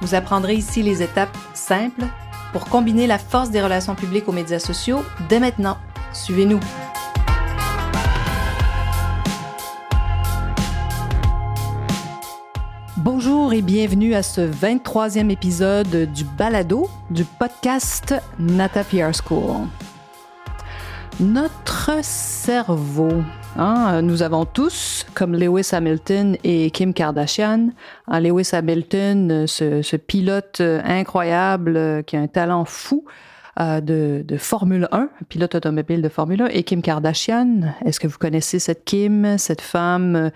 Vous apprendrez ici les étapes simples pour combiner la force des relations publiques aux médias sociaux dès maintenant. Suivez-nous. Bonjour et bienvenue à ce 23e épisode du balado du podcast Nata PR School. Notre cerveau Hein, nous avons tous, comme Lewis Hamilton et Kim Kardashian, hein, Lewis Hamilton, ce, pilote incroyable qui a un talent fou euh, de, Formule 1, pilote automobile de Formule 1, et Kim Kardashian. Est-ce que vous connaissez cette Kim, cette femme euh,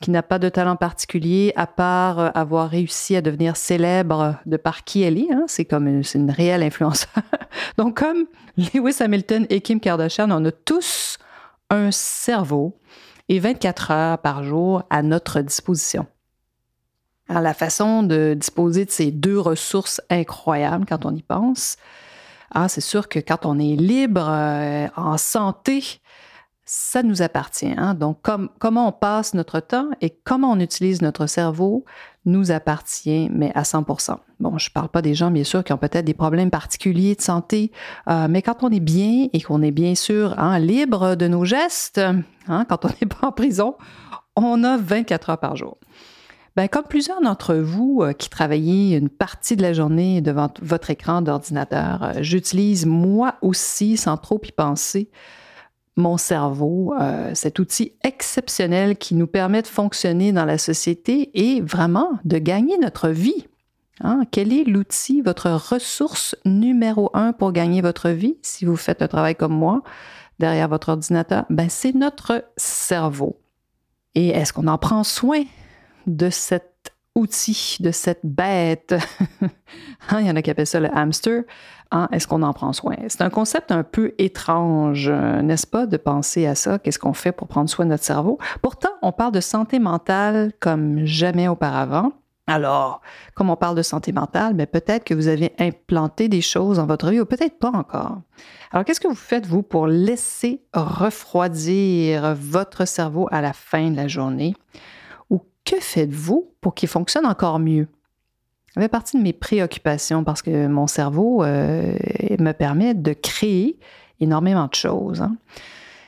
qui n'a pas de talent particulier à part euh, avoir réussi à devenir célèbre de par qui elle est. Hein? C'est comme une, une réelle influence. Donc, comme Lewis Hamilton et Kim Kardashian, on a tous un cerveau et 24 heures par jour à notre disposition. Alors, la façon de disposer de ces deux ressources incroyables quand on y pense, ah, c'est sûr que quand on est libre, euh, en santé, ça nous appartient. Hein. Donc, comment on passe notre temps et comment on utilise notre cerveau nous appartient, mais à 100% Bon, je ne parle pas des gens, bien sûr, qui ont peut-être des problèmes particuliers de santé, euh, mais quand on est bien et qu'on est bien sûr hein, libre de nos gestes, hein, quand on n'est pas en prison, on a 24 heures par jour. Ben, comme plusieurs d'entre vous euh, qui travaillez une partie de la journée devant votre écran d'ordinateur, euh, j'utilise moi aussi, sans trop y penser, mon cerveau, euh, cet outil exceptionnel qui nous permet de fonctionner dans la société et vraiment de gagner notre vie. Hein? Quel est l'outil, votre ressource numéro un pour gagner votre vie? Si vous faites un travail comme moi derrière votre ordinateur? Ben, c'est notre cerveau. Et est-ce qu'on en prend soin de cet outil, de cette bête? Hein, il y en a qui appellent ça le hamster. Hein, est-ce qu'on en prend soin? C'est un concept un peu étrange, n'est-ce pas, de penser à ça? Qu'est-ce qu'on fait pour prendre soin de notre cerveau? Pourtant, on parle de santé mentale comme jamais auparavant. Alors, comme on parle de santé mentale, mais peut-être que vous avez implanté des choses dans votre vie ou peut-être pas encore. Alors, qu'est-ce que vous faites, vous, pour laisser refroidir votre cerveau à la fin de la journée? Que faites-vous pour qu'il fonctionne encore mieux? Ça fait partie de mes préoccupations parce que mon cerveau euh, me permet de créer énormément de choses hein,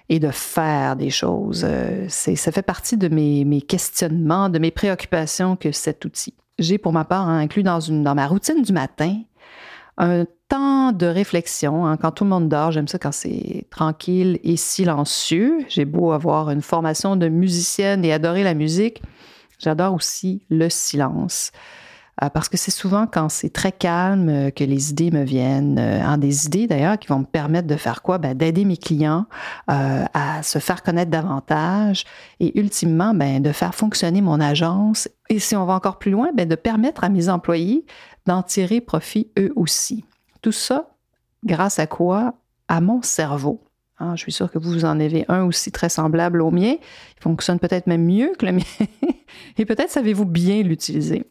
et de faire des choses. Euh, ça fait partie de mes, questionnements, de mes préoccupations que cet outil. J'ai pour ma part hein, inclus dans ma routine du matin un temps de réflexion. Hein, quand tout le monde dort, j'aime ça quand c'est tranquille et silencieux. J'ai beau avoir une formation de musicienne et adorer la musique, j'adore aussi le silence. Euh, parce que c'est souvent quand c'est très calme euh, que les idées me viennent, euh, des idées d'ailleurs qui vont me permettre de faire quoi? Ben, d'aider mes clients à se faire connaître davantage et ultimement ben, de faire fonctionner mon agence. Et si on va encore plus loin, ben, de permettre à mes employés d'en tirer profit eux aussi. Tout ça grâce à quoi? À mon cerveau. Hein, je suis sûre que vous en avez un aussi très semblable au mien. Il fonctionne peut-être même mieux que le mien. Et peut-être savez-vous bien l'utiliser.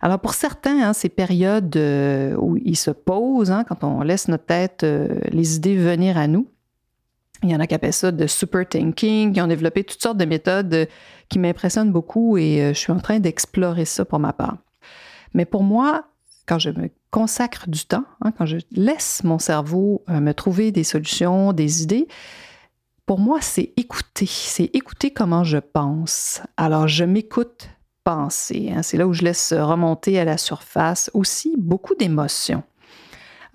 Alors pour certains, hein, ces périodes euh, où ils se posent, hein, quand on laisse notre tête, euh, les idées venir à nous, il y en a qui appellent ça de super thinking, qui ont développé toutes sortes de méthodes euh, qui m'impressionnent beaucoup et je suis en train d'explorer ça pour ma part. Mais pour moi, quand je me consacre du temps, hein, quand je laisse mon cerveau me trouver des solutions, des idées, pour moi, c'est écouter. C'est écouter comment je pense. Alors, je m'écoute penser. Hein. C'est là où je laisse remonter à la surface aussi beaucoup d'émotions.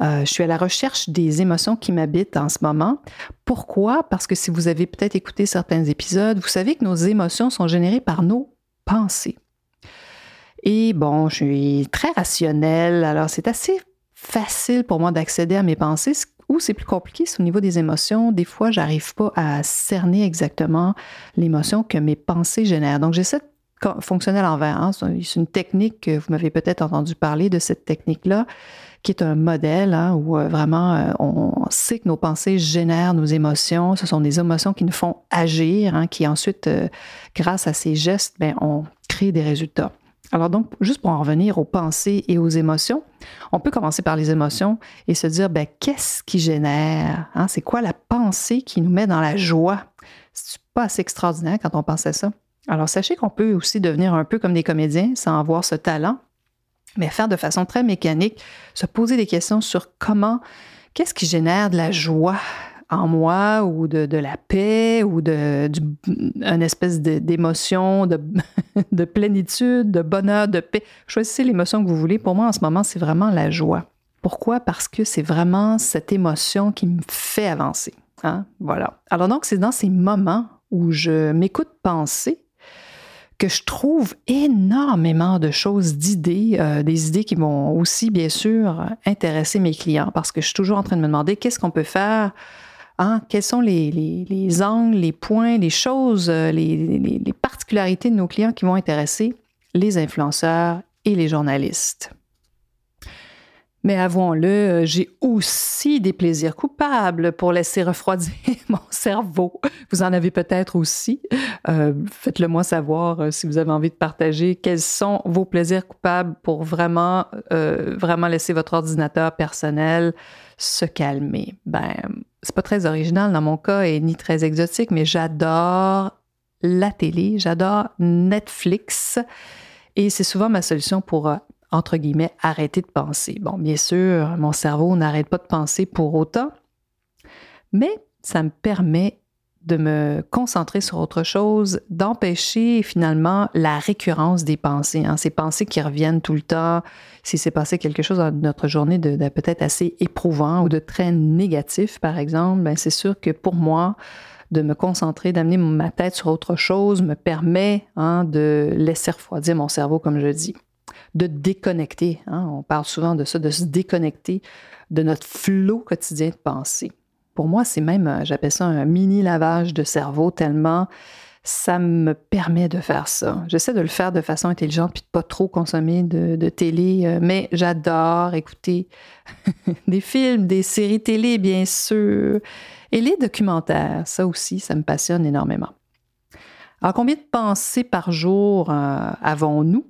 Euh, je suis à la recherche des émotions qui m'habitent en ce moment. Pourquoi? Parce que si vous avez peut-être écouté certains épisodes, vous savez que nos émotions sont générées par nos pensées. Et bon, je suis très rationnelle, alors c'est assez facile pour moi d'accéder à mes pensées. Où c'est plus compliqué, c'est au niveau des émotions. Des fois, j'arrive pas à cerner exactement l'émotion que mes pensées génèrent. Donc, j'essaie fonctionner à l'envers. Hein. C'est une technique que vous m'avez peut-être entendu parler de cette technique-là, qui est un modèle hein, où euh, vraiment euh, on sait que nos pensées génèrent nos émotions. Ce sont des émotions qui nous font agir, hein, qui ensuite, euh, grâce à ces gestes, ben, on crée des résultats. Alors donc, juste pour en revenir aux pensées et aux émotions, on peut commencer par les émotions et se dire, ben, qu'est-ce qui génère? C'est quoi la pensée qui nous met dans la joie? C'est pas assez extraordinaire quand on pense à ça. Alors, sachez qu'on peut aussi devenir un peu comme des comédiens sans avoir ce talent, mais faire de façon très mécanique, se poser des questions sur comment, qu'est-ce qui génère de la joie? En moi ou de, la paix ou de, espèce d'émotion, de, de, plénitude, de bonheur, de paix. Choisissez l'émotion que vous voulez. Pour moi, en ce moment, c'est vraiment la joie. Pourquoi? Parce que c'est vraiment cette émotion qui me fait avancer. Hein? Voilà. Alors donc, c'est dans ces moments où je m'écoute penser que je trouve énormément de choses, d'idées, euh, des idées qui vont aussi, bien sûr, intéresser mes clients parce que je suis toujours en train de me demander qu'est-ce qu'on peut faire, hein, quels sont les, les, angles, les points, les choses, euh, les, particularités de nos clients qui vont intéresser les influenceurs et les journalistes. Mais avouons-le, euh, j'ai aussi des plaisirs coupables pour laisser refroidir mon cerveau. Vous en avez peut-être aussi. Euh, faites-le moi savoir si vous avez envie de partager quels sont vos plaisirs coupables pour vraiment, vraiment laisser votre ordinateur personnel se calmer. Ben, c'est pas très original dans mon cas et ni très exotique, mais j'adore la télé, j'adore Netflix. Et c'est souvent ma solution pour entre guillemets, arrêter de penser. Bon, bien sûr, mon cerveau n'arrête pas de penser pour autant, mais ça me permet de me concentrer sur autre chose, d'empêcher finalement la récurrence des pensées, hein, ces pensées qui reviennent tout le temps. Si c'est passé quelque chose dans notre journée de, peut-être assez éprouvant ou de très négatif, par exemple, ben c'est sûr que pour moi, de me concentrer, d'amener ma tête sur autre chose me permet hein, de laisser refroidir mon cerveau, comme je dis de déconnecter. Hein. On parle souvent de ça, de se déconnecter de notre flot quotidien de pensée. Pour moi, c'est même, euh, j'appelle ça un mini lavage de cerveau, tellement ça me permet de faire ça. J'essaie de le faire de façon intelligente puis de pas trop consommer de, télé, euh, mais j'adore écouter des films, des séries télé, bien sûr, et les documentaires. Ça aussi, ça me passionne énormément. Alors, combien de pensées par jour euh, avons-nous?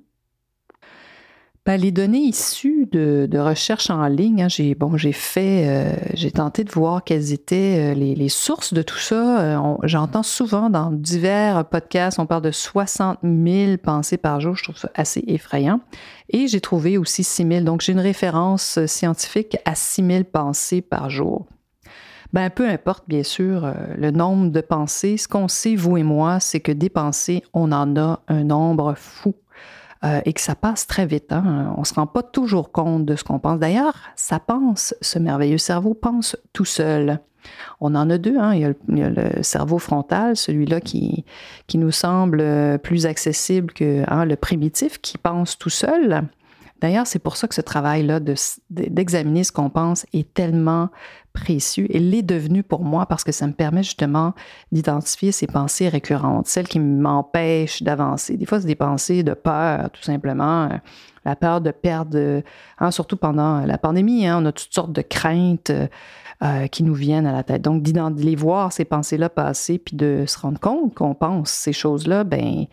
Ben, les données issues de, recherches en ligne, hein, j'ai bon, j'ai fait, euh, j'ai tenté de voir quelles étaient euh, les, sources de tout ça. Euh, j'entends souvent dans divers podcasts, on parle de 60 000 pensées par jour. Je trouve ça assez effrayant. Et j'ai trouvé aussi 6 000. Donc j'ai une référence scientifique à 6 000 pensées par jour. Ben, peu importe, bien sûr, le nombre de pensées. Ce qu'on sait, vous et moi, c'est que des pensées, on en a un nombre fou. Euh, et que ça passe très vite. Hein. On ne se rend pas toujours compte de ce qu'on pense. D'ailleurs, ça pense, ce merveilleux cerveau pense tout seul. On en a deux. Hein. Il, y a le, cerveau frontal, celui-là qui, qui nous semble plus accessible que hein, le primitif, qui pense tout seul. D'ailleurs, c'est pour ça que ce travail-là d'examiner ce qu'on pense est tellement précieux et l'est devenu pour moi parce que ça me permet justement d'identifier ces pensées récurrentes, celles qui m'empêchent d'avancer. Des fois, c'est des pensées de peur, tout simplement. La peur de perdre, hein, surtout pendant la pandémie, hein, on a toutes sortes de craintes euh, qui nous viennent à la tête. Donc, de les voir, ces pensées-là passer, puis de se rendre compte qu'on pense ces choses-là, ben,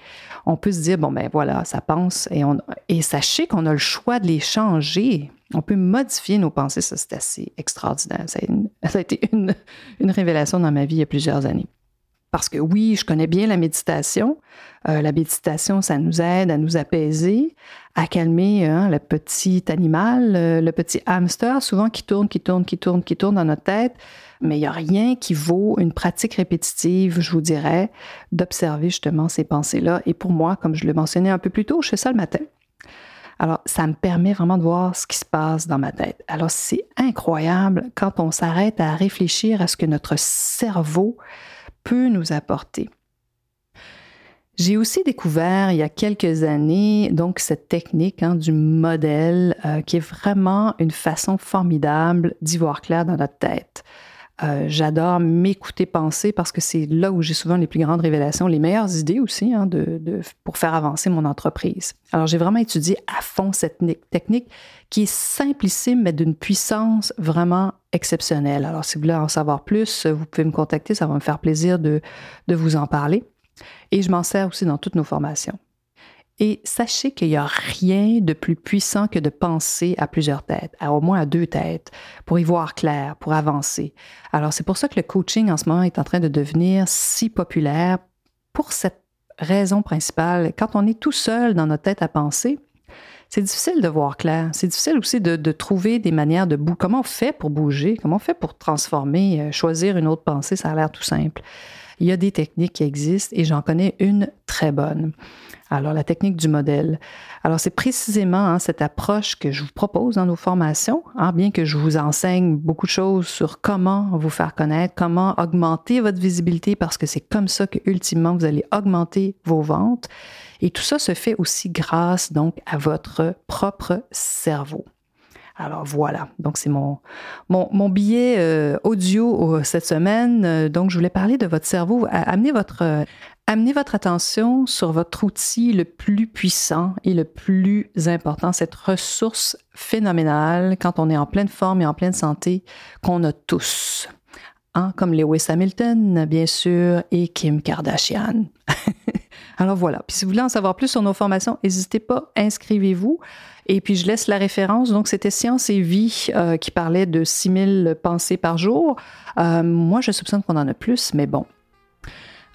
on peut se dire, bon, ben voilà, ça pense, et, on, et sachez qu'on a le choix de les changer. On peut modifier nos pensées, ça c'est assez extraordinaire. Ça a, été une, une révélation dans ma vie il y a plusieurs années. Parce que oui, je connais bien la méditation. Euh, la méditation, ça nous aide à nous apaiser, à calmer hein, le petit animal, le, petit hamster, souvent qui tourne, qui tourne, qui tourne, qui tourne dans notre tête. Mais il n'y a rien qui vaut une pratique répétitive, je vous dirais, d'observer justement ces pensées-là. Et pour moi, comme je le mentionnais un peu plus tôt, je fais ça le matin. Alors, ça me permet vraiment de voir ce qui se passe dans ma tête. Alors, c'est incroyable quand on s'arrête à réfléchir à ce que notre cerveau peut nous apporter. J'ai aussi découvert il y a quelques années donc cette technique hein, du modèle euh, qui est vraiment une façon formidable d'y voir clair dans notre tête. Euh, j'adore m'écouter penser parce que c'est là où j'ai souvent les plus grandes révélations, les meilleures idées aussi hein, de, pour faire avancer mon entreprise. Alors, j'ai vraiment étudié à fond cette technique qui est simplissime, mais d'une puissance vraiment exceptionnelle. Alors, si vous voulez en savoir plus, vous pouvez me contacter, ça va me faire plaisir de, de vous en parler. Et je m'en sers aussi dans toutes nos formations. Et sachez qu'il n'y a rien de plus puissant que de penser à plusieurs têtes, à au moins à deux têtes, pour y voir clair, pour avancer. Alors c'est pour ça que le coaching en ce moment est en train de devenir si populaire pour cette raison principale. Quand on est tout seul dans notre tête à penser, c'est difficile de voir clair. C'est difficile aussi de, trouver des manières de bouger. Comment on fait pour bouger? Comment on fait pour transformer, euh, choisir une autre pensée? Ça a l'air tout simple. Il y a des techniques qui existent et j'en connais une très bonne. Alors, la technique du modèle. Alors, c'est précisément hein, cette approche que je vous propose dans nos formations, hein, bien que je vous enseigne beaucoup de choses sur comment vous faire connaître, comment augmenter votre visibilité, parce que c'est comme ça que, ultimement, vous allez augmenter vos ventes. Et tout ça se fait aussi grâce, donc, à votre propre cerveau. Alors voilà, donc c'est mon, mon, billet euh, audio cette semaine. Euh, donc je voulais parler de votre cerveau. Amenez votre, euh, amenez votre attention sur votre outil le plus puissant et le plus important, cette ressource phénoménale quand on est en pleine forme et en pleine santé qu'on a tous. Hein, comme Lewis Hamilton, bien sûr, et Kim Kardashian. Alors voilà. Puis si vous voulez en savoir plus sur nos formations, n'hésitez pas, inscrivez-vous. Et puis je laisse la référence. Donc c'était Science et Vie euh, qui parlait de 6000 pensées par jour. Euh, moi, je soupçonne qu'on en a plus, mais bon.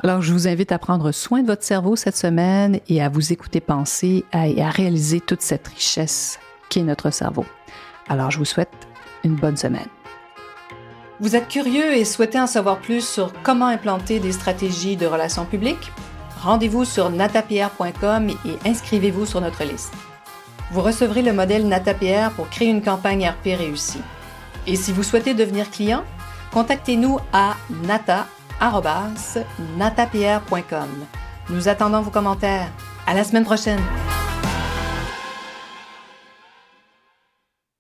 Alors je vous invite à prendre soin de votre cerveau cette semaine et à vous écouter penser et à réaliser toute cette richesse qui est notre cerveau. Alors je vous souhaite une bonne semaine. Vous êtes curieux et souhaitez en savoir plus sur comment implanter des stratégies de relations publiques? Rendez-vous sur natapierre.com et inscrivez-vous sur notre liste. Vous recevrez le modèle NataPR pour créer une campagne RP réussie. Et si vous souhaitez devenir client, contactez-nous à nata.natapierre.com. Nous attendons vos commentaires. À la semaine prochaine!